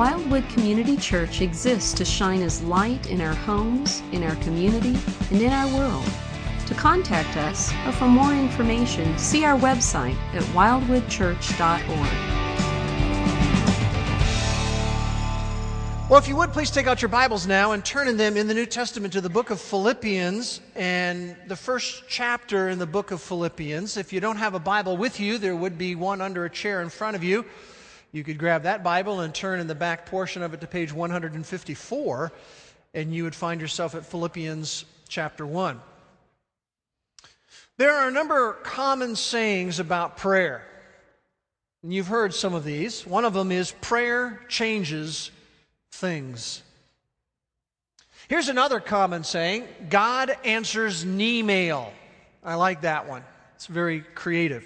Wildwood Community Church exists to shine as light in our homes, in our community, and in our world. To contact us or for more information, see our website at wildwoodchurch.org. Well, if you would, please take out your Bibles now and turn in them in the New Testament to the book of Philippians and the first chapter in the book of Philippians. If you don't have a Bible with you, there would be one under a chair in front of you. You could grab that Bible and turn in the back portion of it to page 154, and you would find yourself at Philippians chapter 1. There are a number of common sayings about prayer. And you've heard some of these. One of them is prayer changes things. Here's another common saying God answers knee mail. I like that one, it's very creative.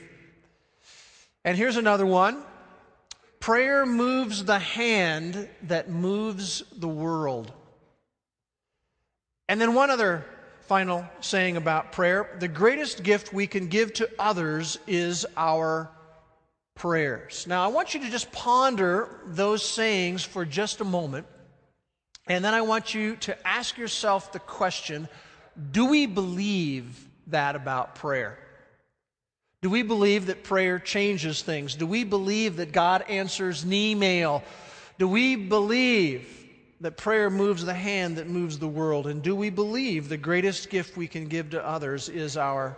And here's another one prayer moves the hand that moves the world. And then one other final saying about prayer the greatest gift we can give to others is our prayers. Now, I want you to just ponder those sayings for just a moment. And then I want you to ask yourself the question do we believe that about prayer? Do we believe that prayer changes things? Do we believe that God answers knee mail? Do we believe that prayer moves the hand that moves the world? And do we believe the greatest gift we can give to others is our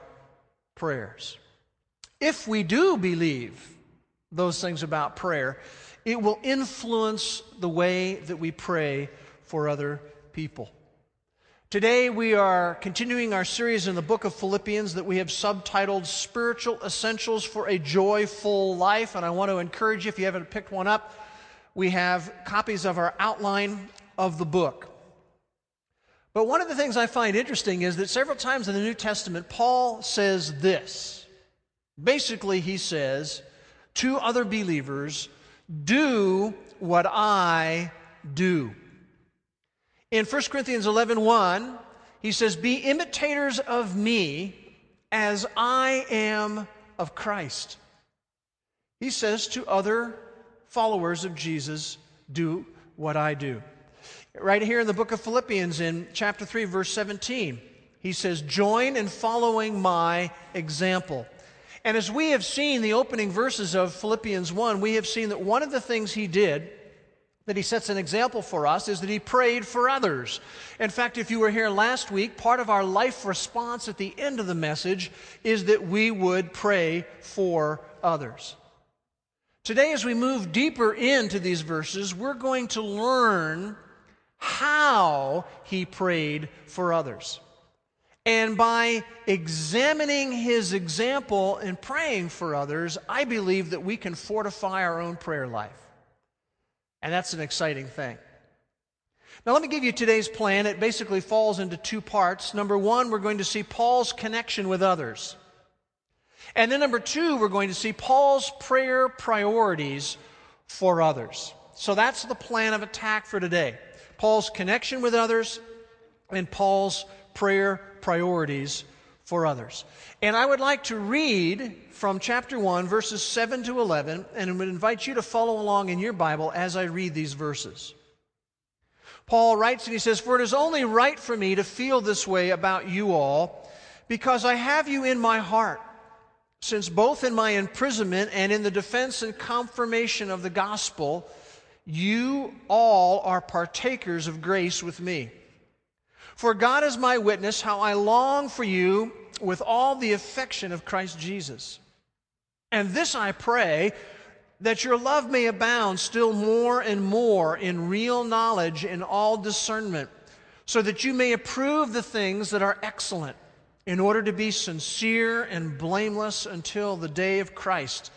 prayers? If we do believe those things about prayer, it will influence the way that we pray for other people. Today, we are continuing our series in the book of Philippians that we have subtitled Spiritual Essentials for a Joyful Life. And I want to encourage you, if you haven't picked one up, we have copies of our outline of the book. But one of the things I find interesting is that several times in the New Testament, Paul says this. Basically, he says, to other believers, do what I do. In 1 Corinthians 11 1, he says, Be imitators of me as I am of Christ. He says to other followers of Jesus, Do what I do. Right here in the book of Philippians, in chapter 3, verse 17, he says, Join in following my example. And as we have seen the opening verses of Philippians 1, we have seen that one of the things he did that he sets an example for us is that he prayed for others. In fact, if you were here last week, part of our life response at the end of the message is that we would pray for others. Today, as we move deeper into these verses, we're going to learn how he prayed for others. And by examining his example and praying for others, I believe that we can fortify our own prayer life. And that's an exciting thing. Now, let me give you today's plan. It basically falls into two parts. Number one, we're going to see Paul's connection with others. And then, number two, we're going to see Paul's prayer priorities for others. So that's the plan of attack for today Paul's connection with others and Paul's prayer priorities for others. And I would like to read from chapter 1, verses 7 to 11, and would invite you to follow along in your Bible as I read these verses. Paul writes and he says, For it is only right for me to feel this way about you all, because I have you in my heart, since both in my imprisonment and in the defense and confirmation of the gospel, you all are partakers of grace with me. For God is my witness how I long for you with all the affection of Christ Jesus. And this I pray, that your love may abound still more and more in real knowledge and all discernment, so that you may approve the things that are excellent, in order to be sincere and blameless until the day of Christ,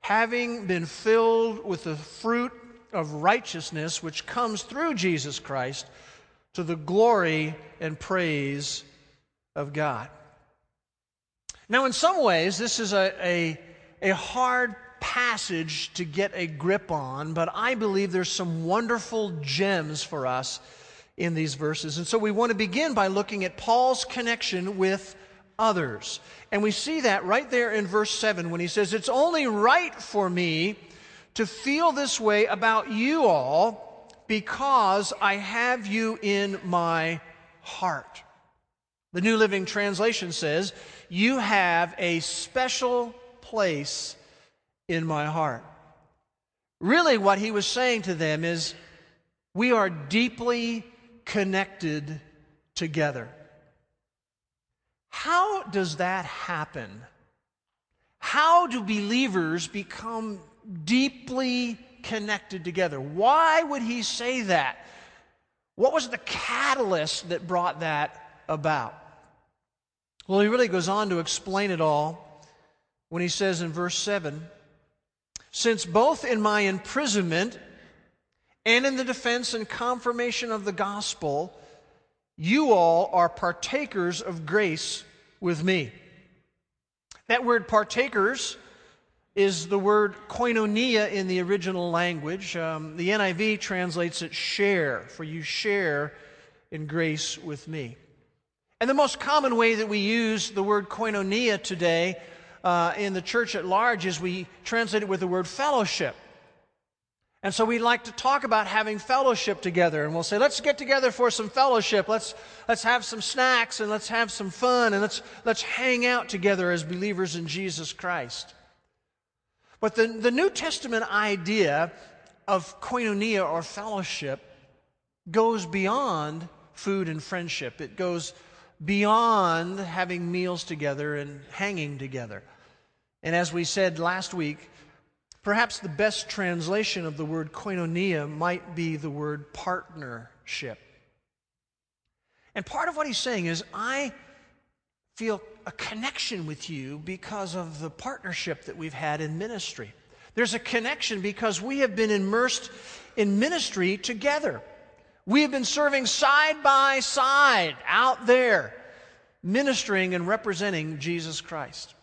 having been filled with the fruit of righteousness which comes through Jesus Christ to the glory and praise of God. Now, in some ways, this is a, a, a, hard passage to get a grip on, but I believe there's some wonderful gems for us in these verses. And so we want to begin by looking at Paul's connection with others. And we see that right there in verse 7 when he says, It's only right for me to feel this way about you all because I have you in my heart. The New Living Translation says, You have a special place in my heart. Really, what he was saying to them is, We are deeply connected together. How does that happen? How do believers become deeply connected together? Why would he say that? What was the catalyst that brought that about? Well, he really goes on to explain it all when he says in verse 7 Since both in my imprisonment and in the defense and confirmation of the gospel, you all are partakers of grace with me. That word partakers is the word koinonia in the original language. Um, the NIV translates it share, for you share in grace with me. And the most common way that we use the word koinonia today uh, in the church at large is we translate it with the word fellowship. And so we like to talk about having fellowship together. And we'll say, let's get together for some fellowship. Let's, let's have some snacks and let's have some fun and let's, let's hang out together as believers in Jesus Christ. But the, the New Testament idea of koinonia or fellowship goes beyond food and friendship. It goes beyond having meals together and hanging together. And as we said last week, perhaps the best translation of the word koinonia might be the word partnership. And part of what he's saying is, I feel a connection with you because of the partnership that we've had in ministry. There's a connection because we have been immersed in ministry together. We have been serving side by side out there, ministering and representing Jesus Christ.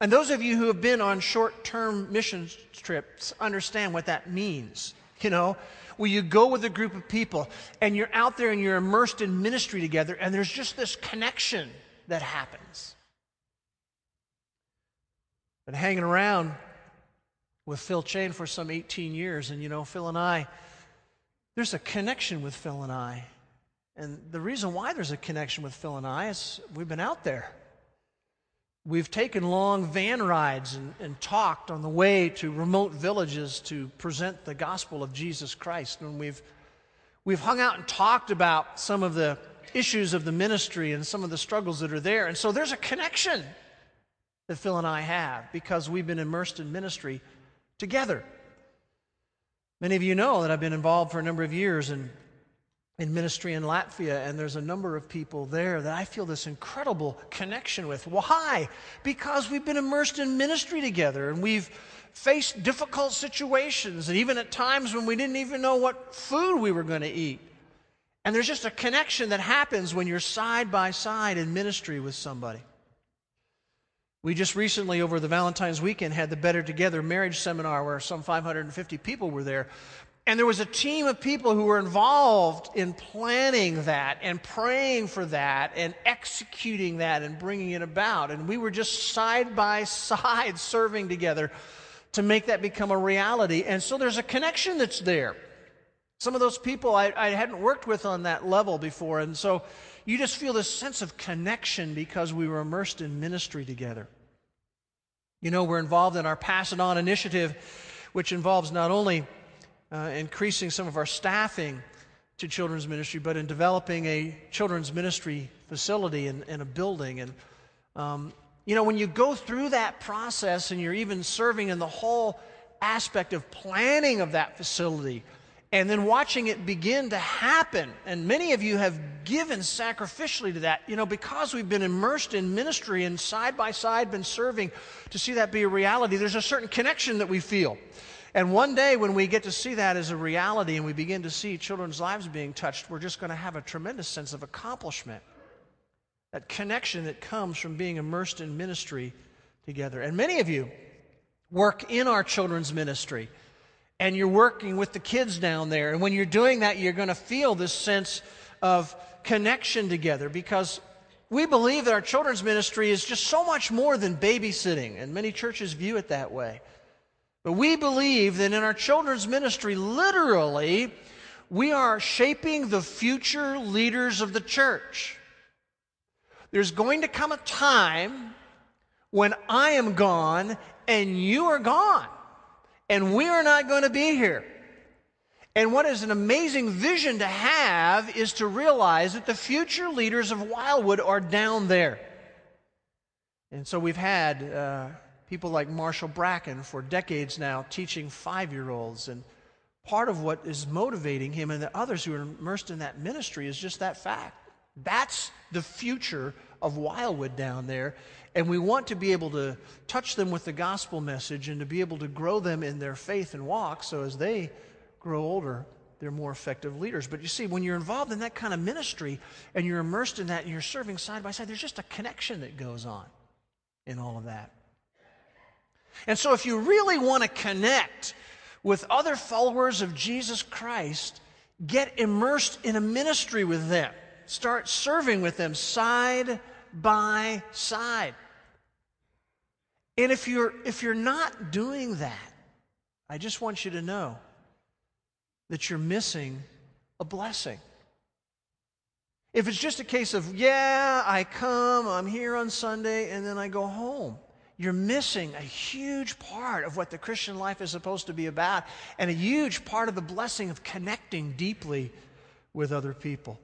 And those of you who have been on short term mission trips understand what that means. You know, where you go with a group of people and you're out there and you're immersed in ministry together, and there's just this connection that happens. Been hanging around with Phil Chain for some 18 years, and you know, Phil and I, there's a connection with Phil and I. And the reason why there's a connection with Phil and I is we've been out there. We've taken long van rides and, and, talked on the way to remote villages to present the gospel of Jesus Christ. And we've, we've hung out and talked about some of the issues of the ministry and some of the struggles that are there. And so there's a connection that Phil and I have because we've been immersed in ministry together. Many of you know that I've been involved for a number of years in, in ministry in Latvia, and there's a number of people there that I feel this incredible connection with. Why? Because we've been immersed in ministry together and we've faced difficult situations, and even at times when we didn't even know what food we were going to eat. And there's just a connection that happens when you're side by side in ministry with somebody. We just recently, over the Valentine's weekend, had the Better Together marriage seminar where some 550 people were there. And there was a team of people who were involved in planning that and praying for that and executing that and bringing it about. And we were just side by side serving together to make that become a reality. And so there's a connection that's there. Some of those people I, I hadn't worked with on that level before. And so you just feel this sense of connection because we were immersed in ministry together. You know, we're involved in our Pass It On initiative, which involves not only uh, increasing some of our staffing to children's ministry, but in developing a children's ministry facility and, and a building. And, um, you know, when you go through that process and you're even serving in the whole aspect of planning of that facility, and then watching it begin to happen. And many of you have given sacrificially to that, you know, because we've been immersed in ministry and side by side been serving to see that be a reality. There's a certain connection that we feel. And one day when we get to see that as a reality and we begin to see children's lives being touched, we're just going to have a tremendous sense of accomplishment. That connection that comes from being immersed in ministry together. And many of you work in our children's ministry and you're working with the kids down there. And when you're doing that, you're going to feel this sense of connection together because we believe that our children's ministry is just so much more than babysitting, and many churches view it that way. But we believe that in our children's ministry, literally, We are shaping the future leaders of the church. There's going to come a time when I am gone and you are gone, and we are not going to be here. And what is an amazing vision to have is to realize that the future leaders of Wildwood are down there. And so we've had uh, people like Marshall Bracken for decades now teaching five year olds. And part of what is motivating him and the others who are immersed in that ministry is just that fact. That's the future of Wildwood down there. And we want to be able to touch them with the gospel message and to be able to grow them in their faith and walk so as they grow older, they're more effective leaders. But you see, when you're involved in that kind of ministry and you're immersed in that and you're serving side by side, there's just a connection that goes on in all of that. And so, if you really want to connect with other followers of Jesus Christ, get immersed in a ministry with them. Start serving with them side by side. And if you're, if you're not doing that, I just want you to know that you're missing a blessing. If it's just a case of, yeah, I come, I'm here on Sunday, and then I go home, you're missing a huge part of what the Christian life is supposed to be about, and a huge part of the blessing of connecting deeply with other people.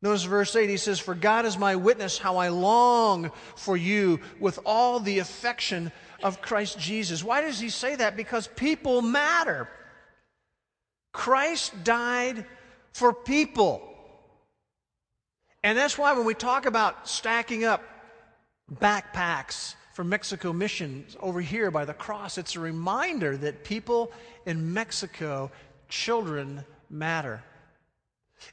Notice verse 8, he says, For God is my witness how I long for you with all the affection of Christ Jesus. Why does he say that? Because people matter. Christ died for people. And that's why when we talk about stacking up backpacks for Mexico missions over here by the cross, it's a reminder that people in Mexico, children matter.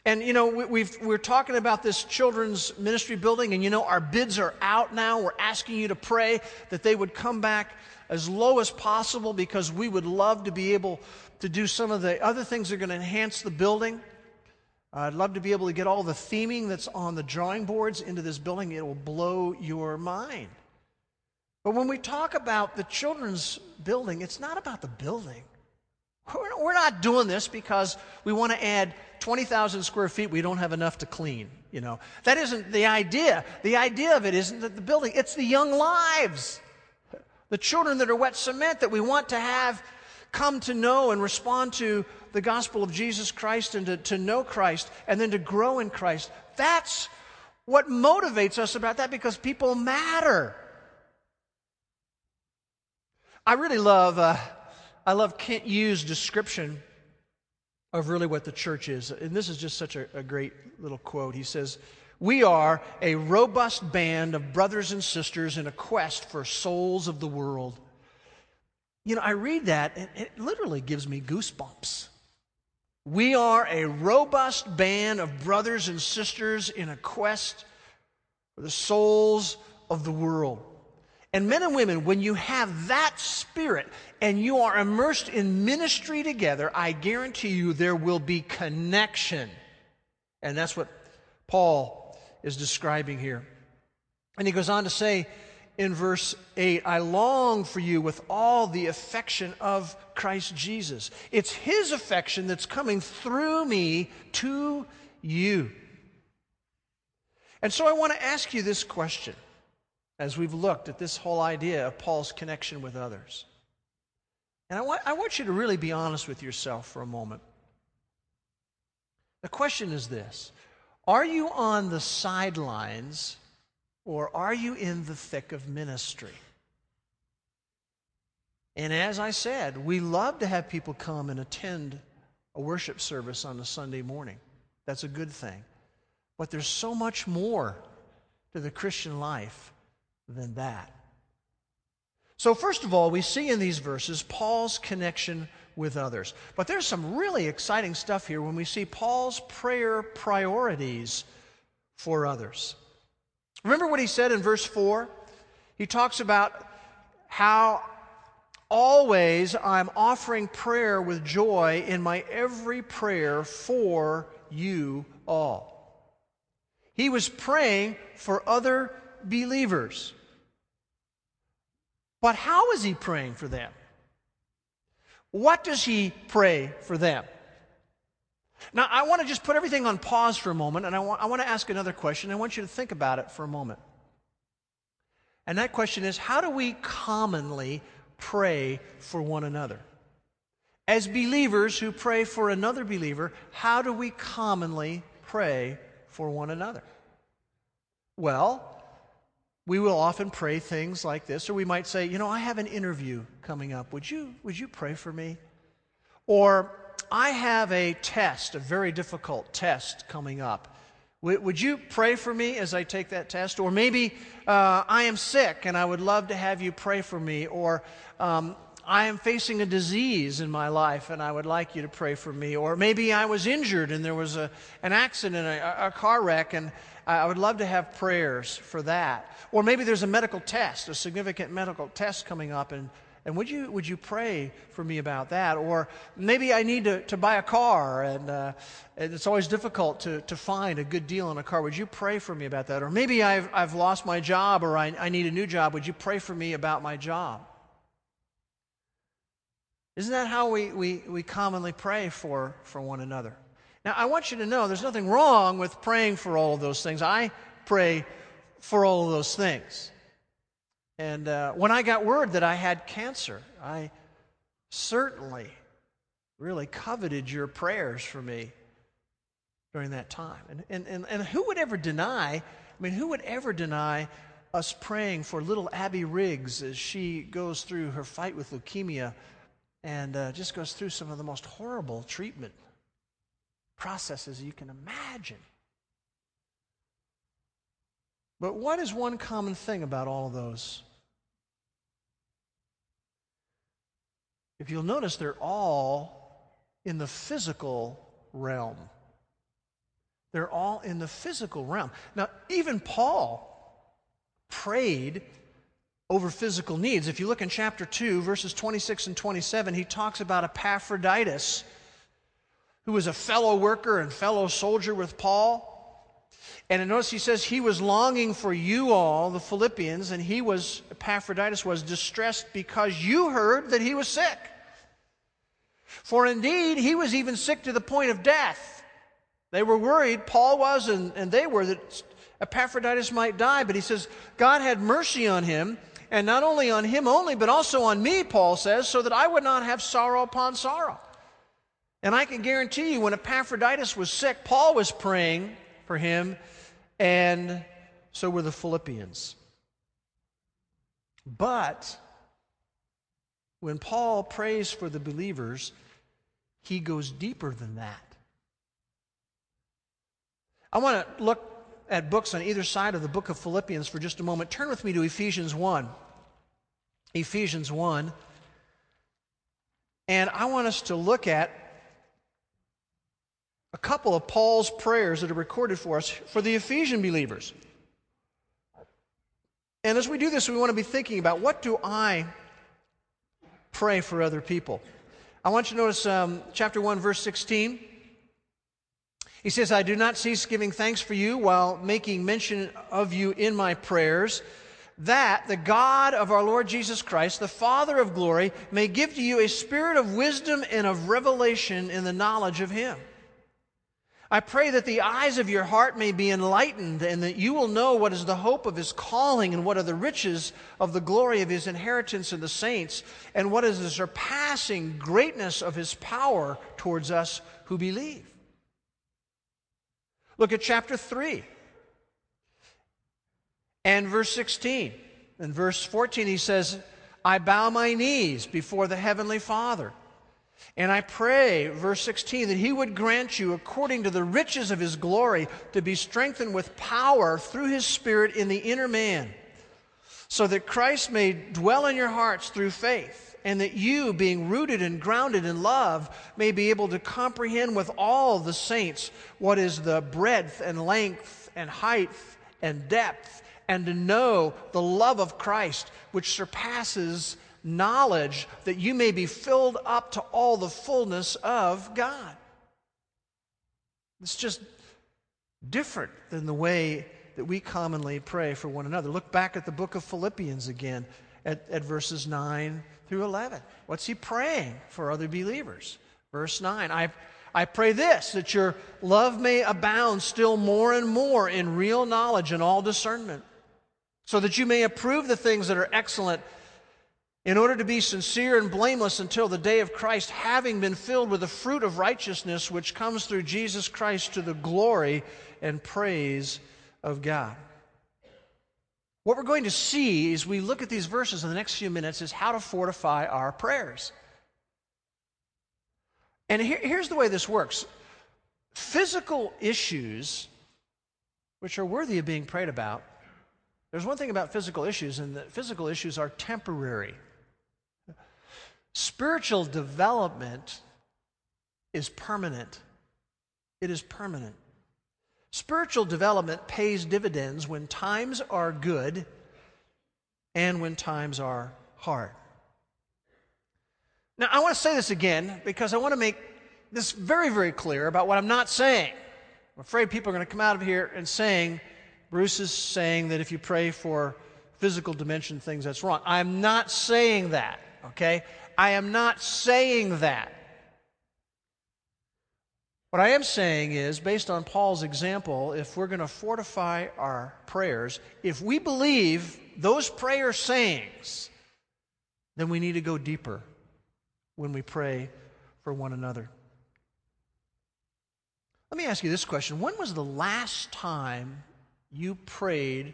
And you know, we, are talking about this children's ministry building, and you know, our bids are out now. We're asking you to pray that they would come back as low as possible because we would love to be able to do some of the other things that are going to enhance the building. I'd love to be able to get all the theming that's on the drawing boards into this building. It will blow your mind. But when we talk about the children's building, it's not about the building. We're not doing this because we want to add 20,000 square feet we don't have enough to clean. You know, that isn't the idea. The idea of it isn't that the building, it's the young lives, the children that are wet cement that we want to have come to know and respond to the gospel of Jesus Christ and to, to know Christ and then to grow in Christ. That's what motivates us about that because people matter. I really love, uh, I love Kent Hughes' description of really what the church is. And this is just such a, a great little quote. He says, We are a robust band of brothers and sisters in a quest for souls of the world. You know, I read that and it literally gives me goosebumps. We are a robust band of brothers and sisters in a quest for the souls of the world. And men and women, when you have that spirit and you are immersed in ministry together, I guarantee you there will be connection. And that's what Paul is describing here. And he goes on to say, in verse 8 I long for you with all the affection of Christ Jesus. It's His affection that's coming through me to you. And so I want to ask you this question as we've looked at this whole idea of Paul's connection with others. And I want, I want you to really be honest with yourself for a moment. The question is this Are you on the sidelines or are you in the thick of ministry? And as I said, we love to have people come and attend a worship service on a Sunday morning. That's a good thing. But there's so much more to the Christian life than that. So, first of all, we see in these verses Paul's connection with others. But there's some really exciting stuff here when we see Paul's prayer priorities for others. Remember what he said in verse 4? He talks about how always I'm offering prayer with joy in my every prayer for you all. He was praying for other believers. But how is he praying for them? What does he pray for them? Now, I want to just put everything on pause for a moment, and I want, I want to ask another question. I want you to think about it for a moment. And that question is how do we commonly pray for one another? As believers who pray for another believer, how do we commonly pray for one another? Well, we will often pray things like this, or we might say, You know, I have an interview coming up. Would you, would you pray for me? Or, I have a test, a very difficult test coming up. Would you pray for me as I take that test? Or maybe uh, I am sick and I would love to have you pray for me. Or um, I am facing a disease in my life and I would like you to pray for me. Or maybe I was injured and there was a, an accident, a, a car wreck, and I would love to have prayers for that. Or maybe there's a medical test, a significant medical test coming up, and and would you, would you pray for me about that? Or maybe I need to, to buy a car, and, uh, and it's always difficult to, to find a good deal on a car. Would you pray for me about that? Or maybe I've, I've lost my job, or I, I need a new job. Would you pray for me about my job? Isn't that how we, we, we commonly pray for, for one another? Now, I want you to know there's nothing wrong with praying for all of those things. I pray for all of those things. And uh, when I got word that I had cancer, I certainly really coveted your prayers for me during that time. And, and, and, and who would ever deny, I mean, who would ever deny us praying for little Abby Riggs as she goes through her fight with leukemia and uh, just goes through some of the most horrible treatment processes you can imagine? But what is one common thing about all of those? If you'll notice, they're all in the physical realm. They're all in the physical realm. Now, even Paul prayed over physical needs. If you look in chapter 2, verses 26 and 27, he talks about Epaphroditus, who was a fellow worker and fellow soldier with Paul. And notice he says he was longing for you all, the Philippians, and he was, Epaphroditus was distressed because you heard that he was sick. For indeed, he was even sick to the point of death. They were worried, Paul was, and, and they were, that Epaphroditus might die. But he says, God had mercy on him, and not only on him only, but also on me, Paul says, so that I would not have sorrow upon sorrow. And I can guarantee you, when Epaphroditus was sick, Paul was praying for him and so were the Philippians. But when Paul prays for the believers, he goes deeper than that. I want to look at books on either side of the book of Philippians for just a moment. Turn with me to Ephesians 1. Ephesians 1. And I want us to look at a couple of Paul's prayers that are recorded for us for the Ephesian believers. And as we do this, we want to be thinking about what do I pray for other people? I want you to notice um, chapter 1, verse 16. He says, I do not cease giving thanks for you while making mention of you in my prayers, that the God of our Lord Jesus Christ, the Father of glory, may give to you a spirit of wisdom and of revelation in the knowledge of him I pray that the eyes of your heart may be enlightened and that you will know what is the hope of his calling and what are the riches of the glory of his inheritance in the saints and what is the surpassing greatness of his power towards us who believe. Look at chapter 3 and verse 16. In verse 14, he says, I bow my knees before the heavenly Father and I pray, verse 16, that he would grant you, according to the riches of his glory, to be strengthened with power through his Spirit in the inner man, so that Christ may dwell in your hearts through faith, and that you, being rooted and grounded in love, may be able to comprehend with all the saints what is the breadth and length and height and depth, and to know the love of Christ, which surpasses knowledge that you may be filled up to all the fullness of God. It's just different than the way that we commonly pray for one another. Look back at the book of Philippians again at, at verses 9 through 11. What's he praying for other believers? Verse 9 I, I pray this, that your love may abound still more and more in real knowledge and all discernment, so that you may approve the things that are excellent in order to be sincere and blameless until the day of Christ, having been filled with the fruit of righteousness which comes through Jesus Christ to the glory and praise of God. What we're going to see as we look at these verses in the next few minutes is how to fortify our prayers. And here, here's the way this works physical issues, which are worthy of being prayed about, there's one thing about physical issues, and that physical issues are temporary. Spiritual development is permanent. It is permanent. Spiritual development pays dividends when times are good and when times are hard. Now, I want to say this again because I want to make this very, very clear about what I'm not saying. I'm afraid people are going to come out of here and saying, Bruce is saying that if you pray for physical dimension things, that's wrong. I'm not saying that, okay? I am not saying that. What I am saying is, based on Paul's example, if we're going to fortify our prayers, if we believe those prayer sayings, then we need to go deeper when we pray for one another. Let me ask you this question When was the last time you prayed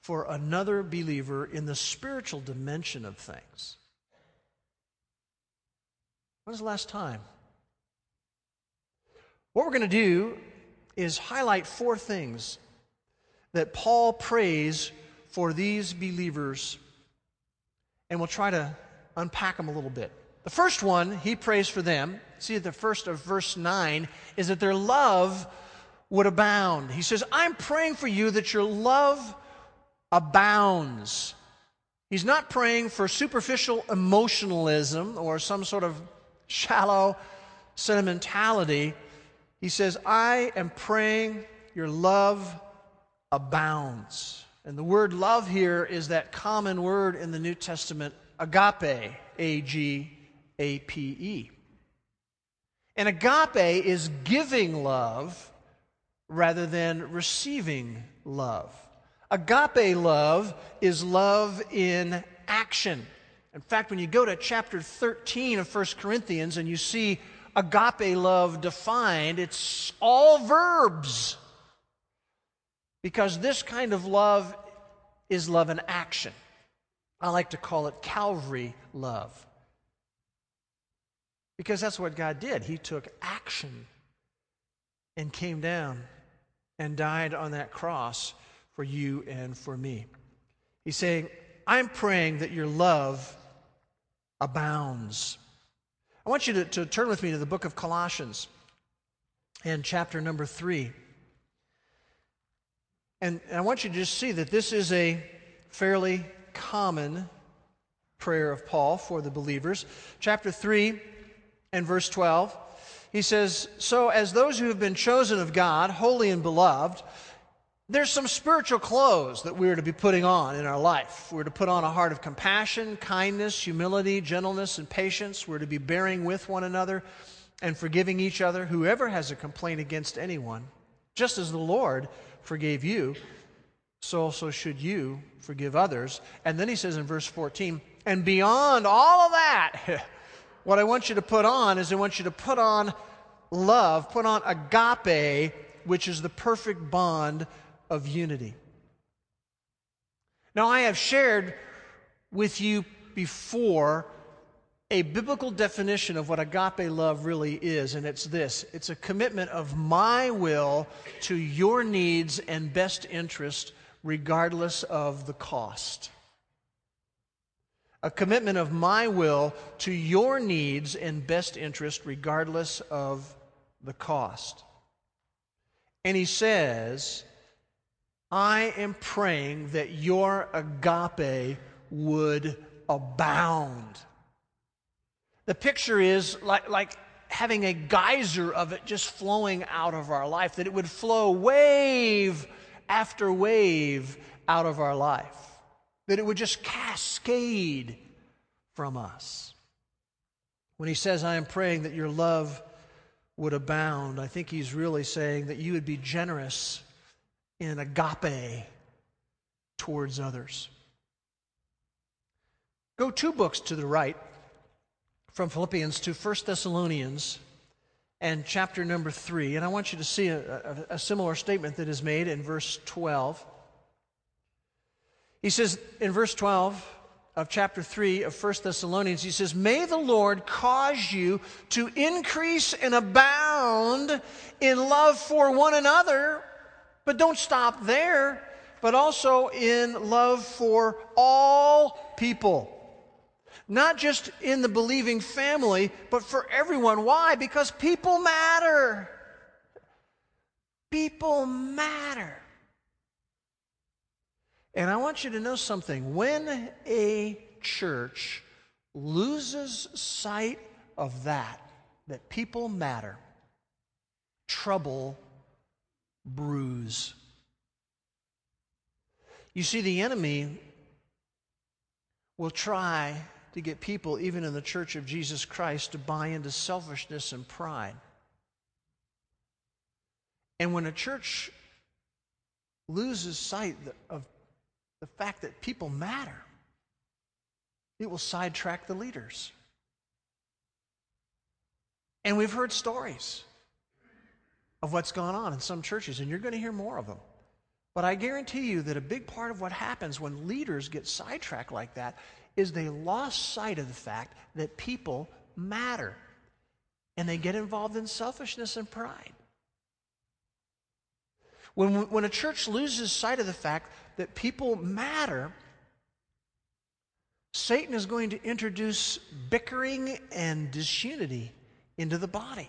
for another believer in the spiritual dimension of things? When was the last time? What we're going to do is highlight four things that Paul prays for these believers, and we'll try to unpack them a little bit. The first one, he prays for them. See, at the first of verse 9 is that their love would abound. He says, I'm praying for you that your love abounds. He's not praying for superficial emotionalism or some sort of shallow sentimentality. He says, I am praying your love abounds. And the word love here is that common word in the New Testament, agape, A G A P E. And agape is giving love rather than receiving love. Agape love is love in action. In fact, when you go to chapter 13 of 1 Corinthians and you see agape love defined, it's all verbs. Because this kind of love is love in action. I like to call it Calvary love. Because that's what God did. He took action and came down and died on that cross for you and for me. He's saying, I'm praying that your love abounds. I want you to, to turn with me to the book of Colossians and chapter number three. And, and I want you to just see that this is a fairly common prayer of Paul for the believers. Chapter 3 and verse 12, he says, So as those who have been chosen of God, holy and beloved, there's some spiritual clothes that we're to be putting on in our life. We're to put on a heart of compassion, kindness, humility, gentleness, and patience. We're to be bearing with one another and forgiving each other. Whoever has a complaint against anyone, just as the Lord forgave you, so also should you forgive others. And then he says in verse 14, and beyond all of that, what I want you to put on is I want you to put on love, put on agape, which is the perfect bond of unity. Now, I have shared with you before a biblical definition of what agape love really is, and it's this it's a commitment of my will to your needs and best interest, regardless of the cost. A commitment of my will to your needs and best interest, regardless of the cost. And he says, I am praying that your agape would abound. The picture is like, like having a geyser of it just flowing out of our life, that it would flow wave after wave out of our life, that it would just cascade from us. When he says, I am praying that your love would abound. I think he's really saying that you would be generous in agape towards others. Go two books to the right from Philippians to 1 Thessalonians and chapter number 3. And I want you to see a, a, a similar statement that is made in verse 12. He says in verse 12, of chapter 3 of 1 Thessalonians, he says, May the Lord cause you to increase and abound in love for one another, but don't stop there, but also in love for all people. Not just in the believing family, but for everyone. Why? Because people matter. People matter. And I want you to know something. When a church loses sight of that, that people matter, trouble brews. You see, the enemy will try to get people, even in the church of Jesus Christ, to buy into selfishness and pride. And when a church loses sight of the fact that people matter, it will sidetrack the leaders. And we've heard stories of what's gone on in some churches, and you're going to hear more of them. But I guarantee you that a big part of what happens when leaders get sidetracked like that is they lost sight of the fact that people matter. And they get involved in selfishness and pride. When, when a church loses sight of the fact that people matter, Satan is going to introduce bickering and disunity into the body.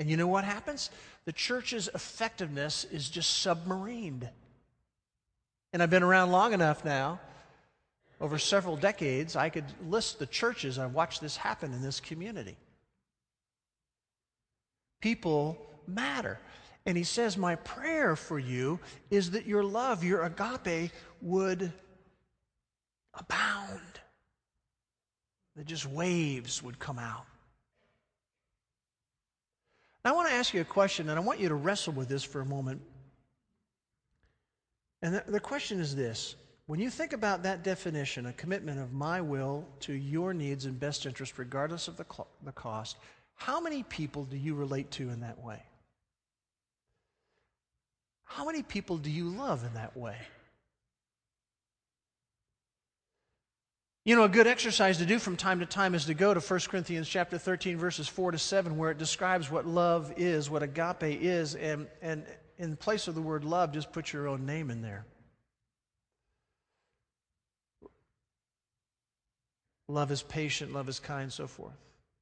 And you know what happens? The church's effectiveness is just submarined. And I've been around long enough now, over several decades, I could list the churches I've watched this happen in this community. People matter. And he says, My prayer for you is that your love, your agape, would abound. That just waves would come out. Now, I want to ask you a question, and I want you to wrestle with this for a moment. And the, the question is this When you think about that definition, a commitment of my will to your needs and best interest, regardless of the, the cost, how many people do you relate to in that way? How many people do you love in that way? You know, a good exercise to do from time to time is to go to 1 Corinthians chapter 13, verses 4 to 7, where it describes what love is, what agape is, and, and in place of the word love, just put your own name in there. Love is patient, love is kind, so forth.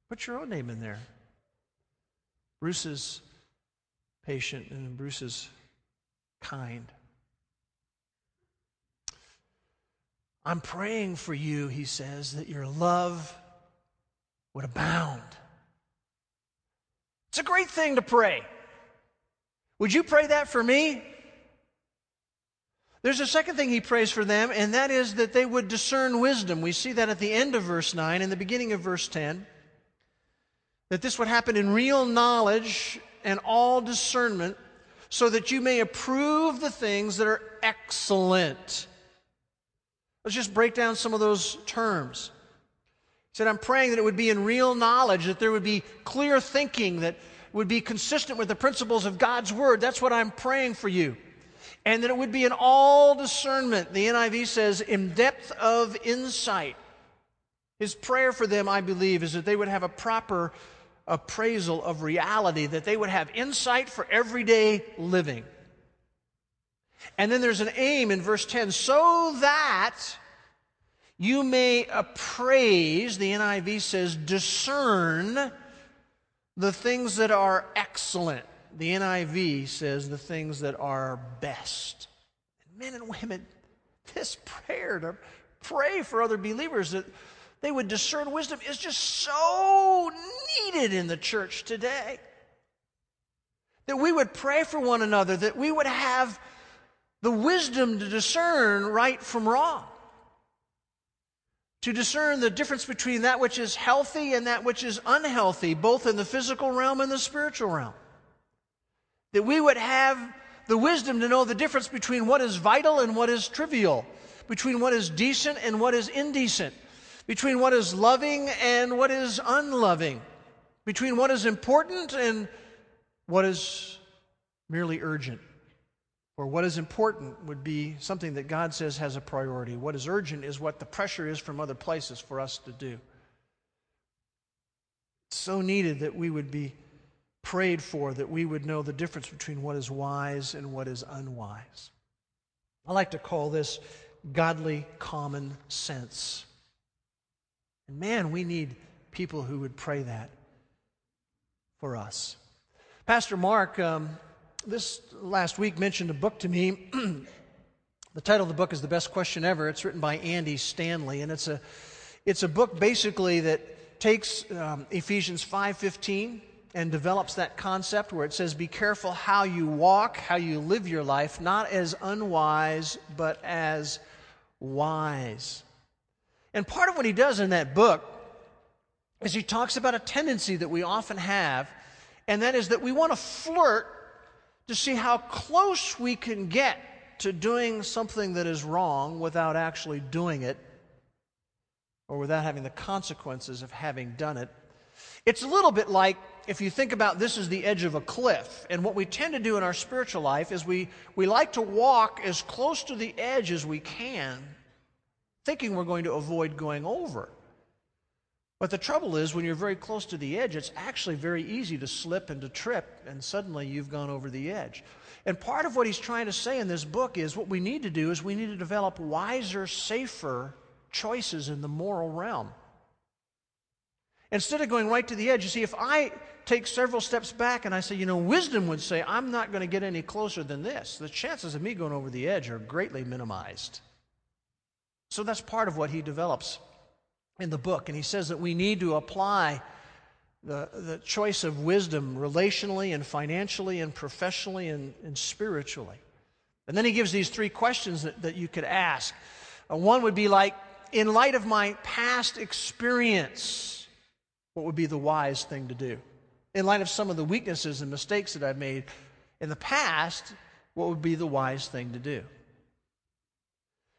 Put your own name in there. Bruce is patient, and Bruce is kind. I'm praying for you, he says, that your love would abound. It's a great thing to pray. Would you pray that for me? There's a second thing he prays for them, and that is that they would discern wisdom. We see that at the end of verse 9 and the beginning of verse 10. That this would happen in real knowledge and all discernment so that you may approve the things that are excellent. Let's just break down some of those terms. He said, I'm praying that it would be in real knowledge, that there would be clear thinking that would be consistent with the principles of God's Word. That's what I'm praying for you. And that it would be in all discernment. The NIV says, in depth of insight. His prayer for them, I believe, is that they would have a proper appraisal of reality, that they would have insight for everyday living. And then there's an aim in verse 10 so that you may appraise, the NIV says, discern the things that are excellent. The NIV says the things that are best. Men and women, this prayer to pray for other believers that they would discern wisdom is just so needed in the church today. That we would pray for one another, that we would have the wisdom to discern right from wrong. to discern the difference between that which is healthy and that which is unhealthy, both in the physical realm and the spiritual realm. That we would have the wisdom to know the difference between what is vital and what is trivial, between what is decent and what is indecent, between what is loving and what is unloving, between what is important and what is merely urgent. Or what is important would be something that God says has a priority. What is urgent is what the pressure is from other places for us to do. It's so needed that we would be prayed for, that we would know the difference between what is wise and what is unwise. I like to call this godly common sense. And man, we need people who would pray that for us. Pastor Mark um, this last week mentioned a book to me. the title of the book is The Best Question Ever. It's written by Andy Stanley, and it's a, it's a book basically that takes um, Ephesians 5.15 and develops that concept where it says, Be careful how you walk, how you live your life, not as unwise, but as wise. And part of what he does in that book is he talks about a tendency that we often have, and that is that we want to flirt to see how close we can get to doing something that is wrong without actually doing it or without having the consequences of having done it. It's a little bit like if you think about this as the edge of a cliff, and what we tend to do in our spiritual life is we, we like to walk as close to the edge as we can, thinking we're going to avoid going over. But the trouble is, when you're very close to the edge, it's actually very easy to slip and to trip, and suddenly you've gone over the edge. And part of what he's trying to say in this book is what we need to do is we need to develop wiser, safer choices in the moral realm. Instead of going right to the edge, you see, if I take several steps back and I say, you know, wisdom would say, I'm not going to get any closer than this, the chances of me going over the edge are greatly minimized. So that's part of what he develops in the book. And he says that we need to apply the, the choice of wisdom relationally and financially and professionally and, and spiritually. And then he gives these three questions that, that you could ask. Uh, one would be like, in light of my past experience, what would be the wise thing to do? In light of some of the weaknesses and mistakes that I've made in the past, what would be the wise thing to do?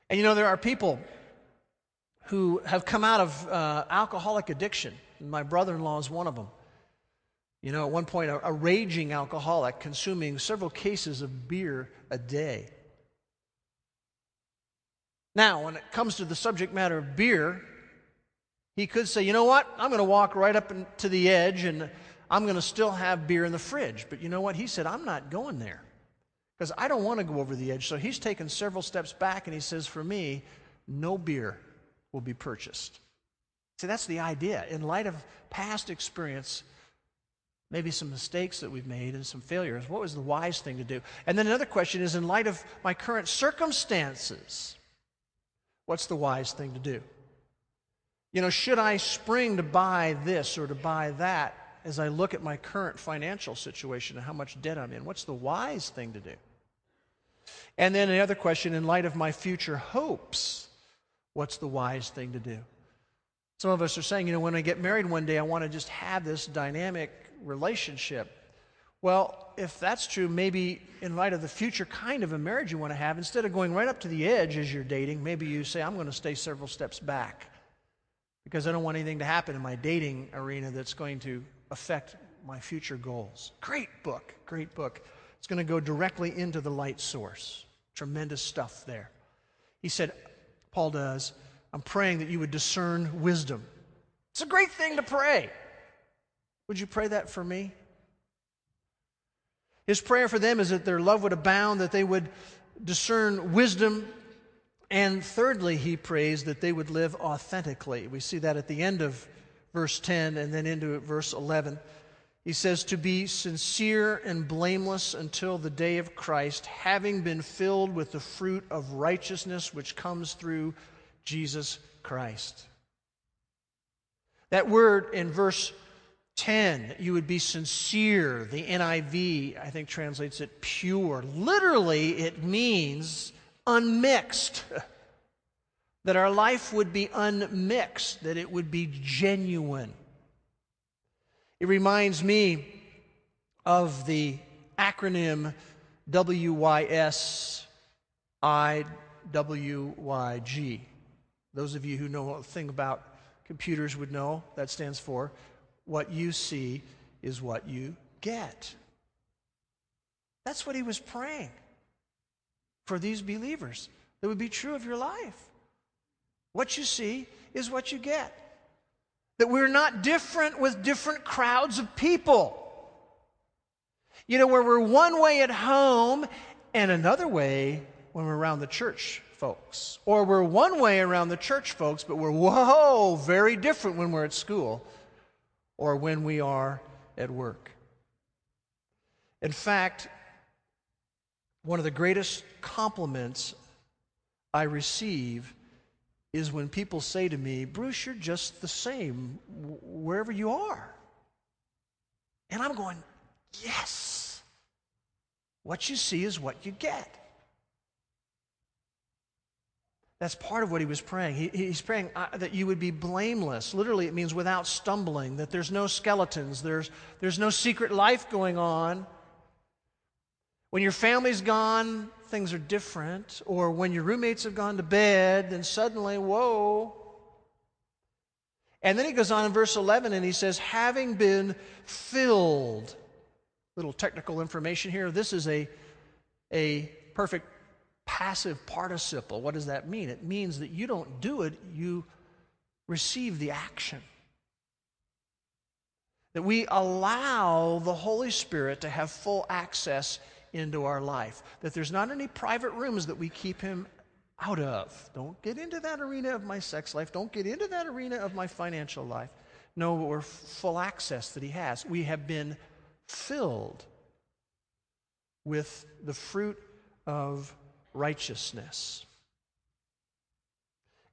And you know, there are people who have come out of uh, alcoholic addiction. My brother in law is one of them. You know, at one point, a, a raging alcoholic consuming several cases of beer a day. Now, when it comes to the subject matter of beer, he could say, you know what? I'm going to walk right up to the edge and I'm going to still have beer in the fridge. But you know what? He said, I'm not going there because I don't want to go over the edge. So he's taken several steps back and he says, for me, no beer will be purchased. See, that's the idea. In light of past experience, maybe some mistakes that we've made and some failures, what was the wise thing to do? And then another question is in light of my current circumstances, what's the wise thing to do? You know, should I spring to buy this or to buy that as I look at my current financial situation and how much debt I'm in? What's the wise thing to do? And then another question in light of my future hopes, what's the wise thing to do? Some of us are saying, you know, when I get married one day, I want to just have this dynamic relationship. Well, if that's true, maybe in light of the future kind of a marriage you want to have, instead of going right up to the edge as you're dating, maybe you say, I'm going to stay several steps back because I don't want anything to happen in my dating arena that's going to affect my future goals. Great book, great book. It's going to go directly into the light source. Tremendous stuff there. He said, Paul does, I'm praying that you would discern wisdom. It's a great thing to pray. Would you pray that for me? His prayer for them is that their love would abound, that they would discern wisdom, and thirdly, he prays that they would live authentically. We see that at the end of verse 10 and then into verse 11. He says, To be sincere and blameless until the day of Christ, having been filled with the fruit of righteousness which comes through Jesus Christ. That word in verse 10, you would be sincere. The NIV, I think, translates it pure. Literally, it means unmixed. that our life would be unmixed, that it would be genuine. It reminds me of the acronym WYSIWYG. Those of you who know a thing about computers would know that stands for what you see is what you get. That's what he was praying for these believers that would be true of your life. What you see is what you get. That we're not different with different crowds of people. You know, where we're one way at home and another way when we're around the church folks. Or we're one way around the church folks, but we're, whoa, very different when we're at school or when we are at work. In fact, one of the greatest compliments I receive is when people say to me, Bruce, you're just the same wherever you are. And I'm going, yes. What you see is what you get. That's part of what he was praying. He, he's praying uh, that you would be blameless. Literally, it means without stumbling, that there's no skeletons, there's, there's no secret life going on. When your family's gone, things are different. Or when your roommates have gone to bed, then suddenly, whoa. And then he goes on in verse 11 and he says, having been filled. Little technical information here. This is a, a perfect passive participle. What does that mean? It means that you don't do it, you receive the action. That we allow the Holy Spirit to have full access into our life. That there's not any private rooms that we keep him out of. Don't get into that arena of my sex life. Don't get into that arena of my financial life. No, we're full access that he has. We have been filled with the fruit of righteousness.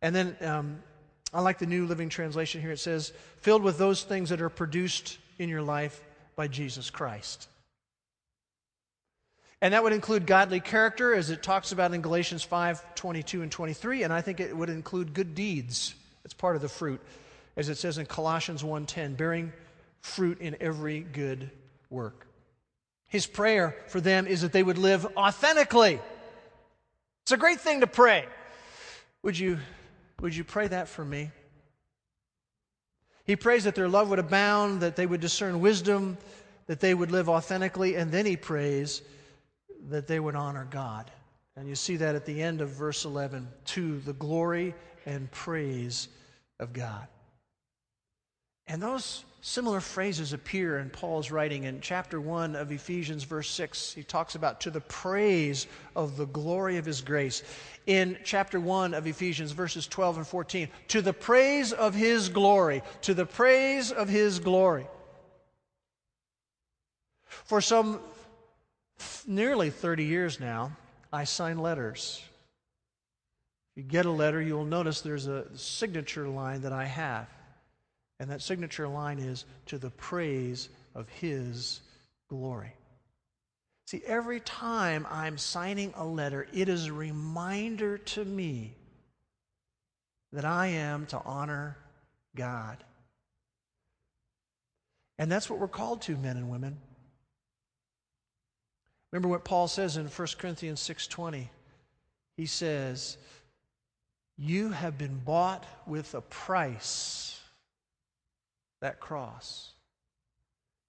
And then um, I like the New Living Translation here. It says, filled with those things that are produced in your life by Jesus Christ. And that would include godly character, as it talks about in Galatians 5 22 and 23. And I think it would include good deeds. It's part of the fruit, as it says in Colossians 1:10, bearing fruit in every good work. His prayer for them is that they would live authentically. It's a great thing to pray. Would you, would you pray that for me? He prays that their love would abound, that they would discern wisdom, that they would live authentically, and then he prays that they would honor God. And you see that at the end of verse 11 to the glory and praise of God. And those similar phrases appear in Paul's writing in chapter 1 of Ephesians, verse 6. He talks about to the praise of the glory of his grace. In chapter 1 of Ephesians, verses 12 and 14, to the praise of his glory, to the praise of his glory. For some nearly 30 years now, I sign letters. If you get a letter, you'll notice there's a signature line that I have. And that signature line is to the praise of His glory. See, every time I'm signing a letter, it is a reminder to me that I am to honor God. And that's what we're called to, men and women. Remember what Paul says in 1 Corinthians 6:20. He says, "You have been bought with a price." That cross.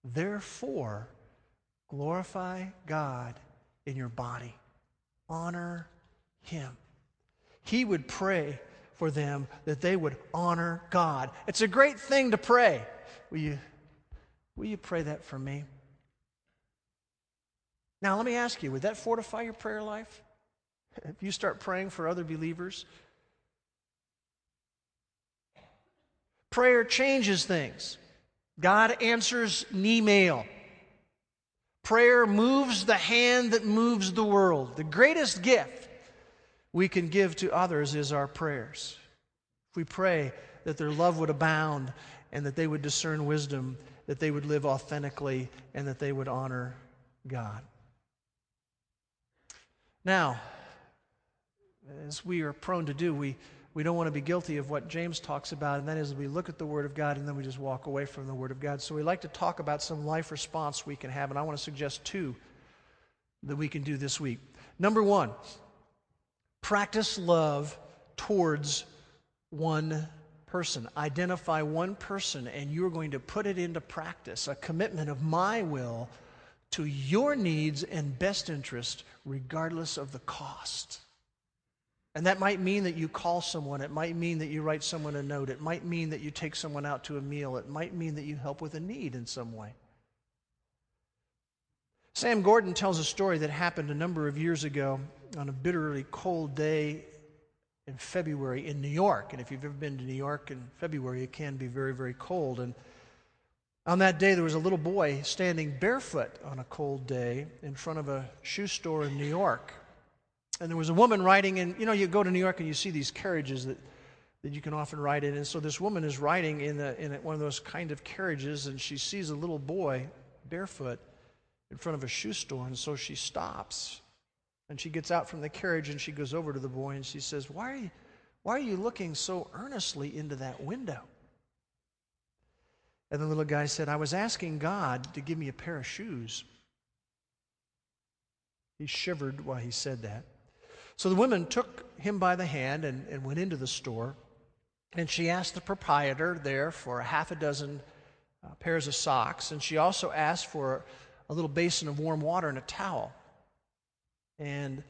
Therefore, glorify God in your body. Honor him. He would pray for them that they would honor God. It's a great thing to pray. Will you, will you pray that for me? Now, let me ask you would that fortify your prayer life? If you start praying for other believers? Prayer changes things. God answers an email. Prayer moves the hand that moves the world. The greatest gift we can give to others is our prayers. If we pray that their love would abound and that they would discern wisdom, that they would live authentically, and that they would honor God. Now, as we are prone to do, we we don't want to be guilty of what James talks about, and that is we look at the Word of God and then we just walk away from the Word of God. So we like to talk about some life response we can have, and I want to suggest two that we can do this week. Number one, practice love towards one person. Identify one person, and you're going to put it into practice a commitment of my will to your needs and best interest, regardless of the cost. And that might mean that you call someone. It might mean that you write someone a note. It might mean that you take someone out to a meal. It might mean that you help with a need in some way. Sam Gordon tells a story that happened a number of years ago on a bitterly cold day in February in New York. And if you've ever been to New York in February, it can be very, very cold. And on that day, there was a little boy standing barefoot on a cold day in front of a shoe store in New York. And there was a woman riding in, you know, you go to New York and you see these carriages that, that you can often ride in. And so this woman is riding in, in one of those kind of carriages and she sees a little boy barefoot in front of a shoe store. And so she stops and she gets out from the carriage and she goes over to the boy and she says, Why why are you looking so earnestly into that window? And the little guy said, I was asking God to give me a pair of shoes. He shivered while he said that. So the woman took him by the hand and, and went into the store. And she asked the proprietor there for a half a dozen uh, pairs of socks. And she also asked for a little basin of warm water and a towel. And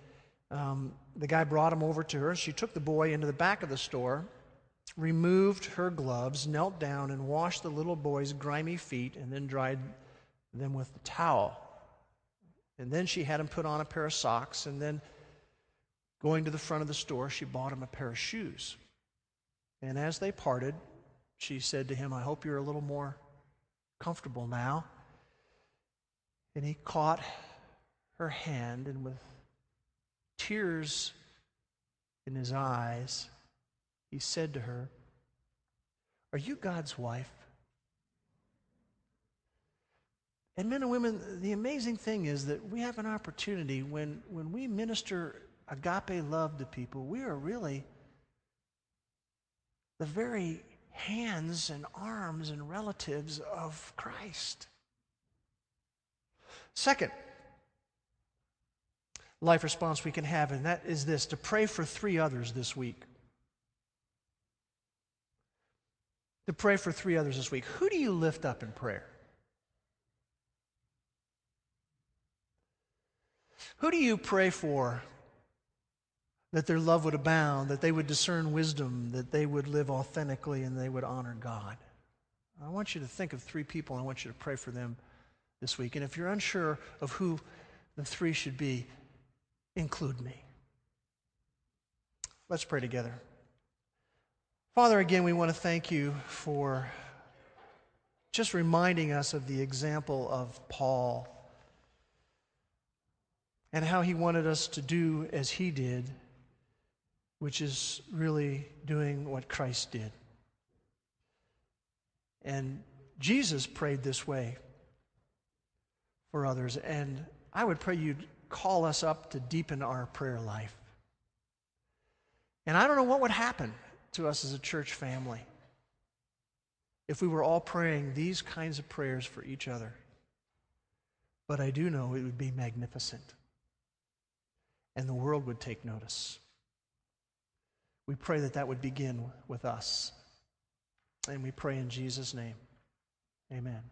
um, the guy brought him over to her. She took the boy into the back of the store removed her gloves, knelt down, and washed the little boy's grimy feet, and then dried them with the towel. And then she had him put on a pair of socks, and then going to the front of the store, she bought him a pair of shoes. And as they parted, she said to him, I hope you're a little more comfortable now. And he caught her hand, and with tears in his eyes, he said to her, Are you God's wife? And men and women, the amazing thing is that we have an opportunity when, when we minister agape love to people, we are really the very hands and arms and relatives of Christ. Second, life response we can have, and that is this to pray for three others this week. To pray for three others this week. Who do you lift up in prayer? Who do you pray for that their love would abound, that they would discern wisdom, that they would live authentically, and they would honor God? I want you to think of three people, and I want you to pray for them this week. And if you're unsure of who the three should be, include me. Let's pray together. Father, again, we want to thank you for just reminding us of the example of Paul and how he wanted us to do as he did, which is really doing what Christ did. And Jesus prayed this way for others. And I would pray you'd call us up to deepen our prayer life. And I don't know what would happen to us as a church family if we were all praying these kinds of prayers for each other. But I do know it would be magnificent, and the world would take notice. We pray that that would begin with us. And we pray in Jesus' name. Amen.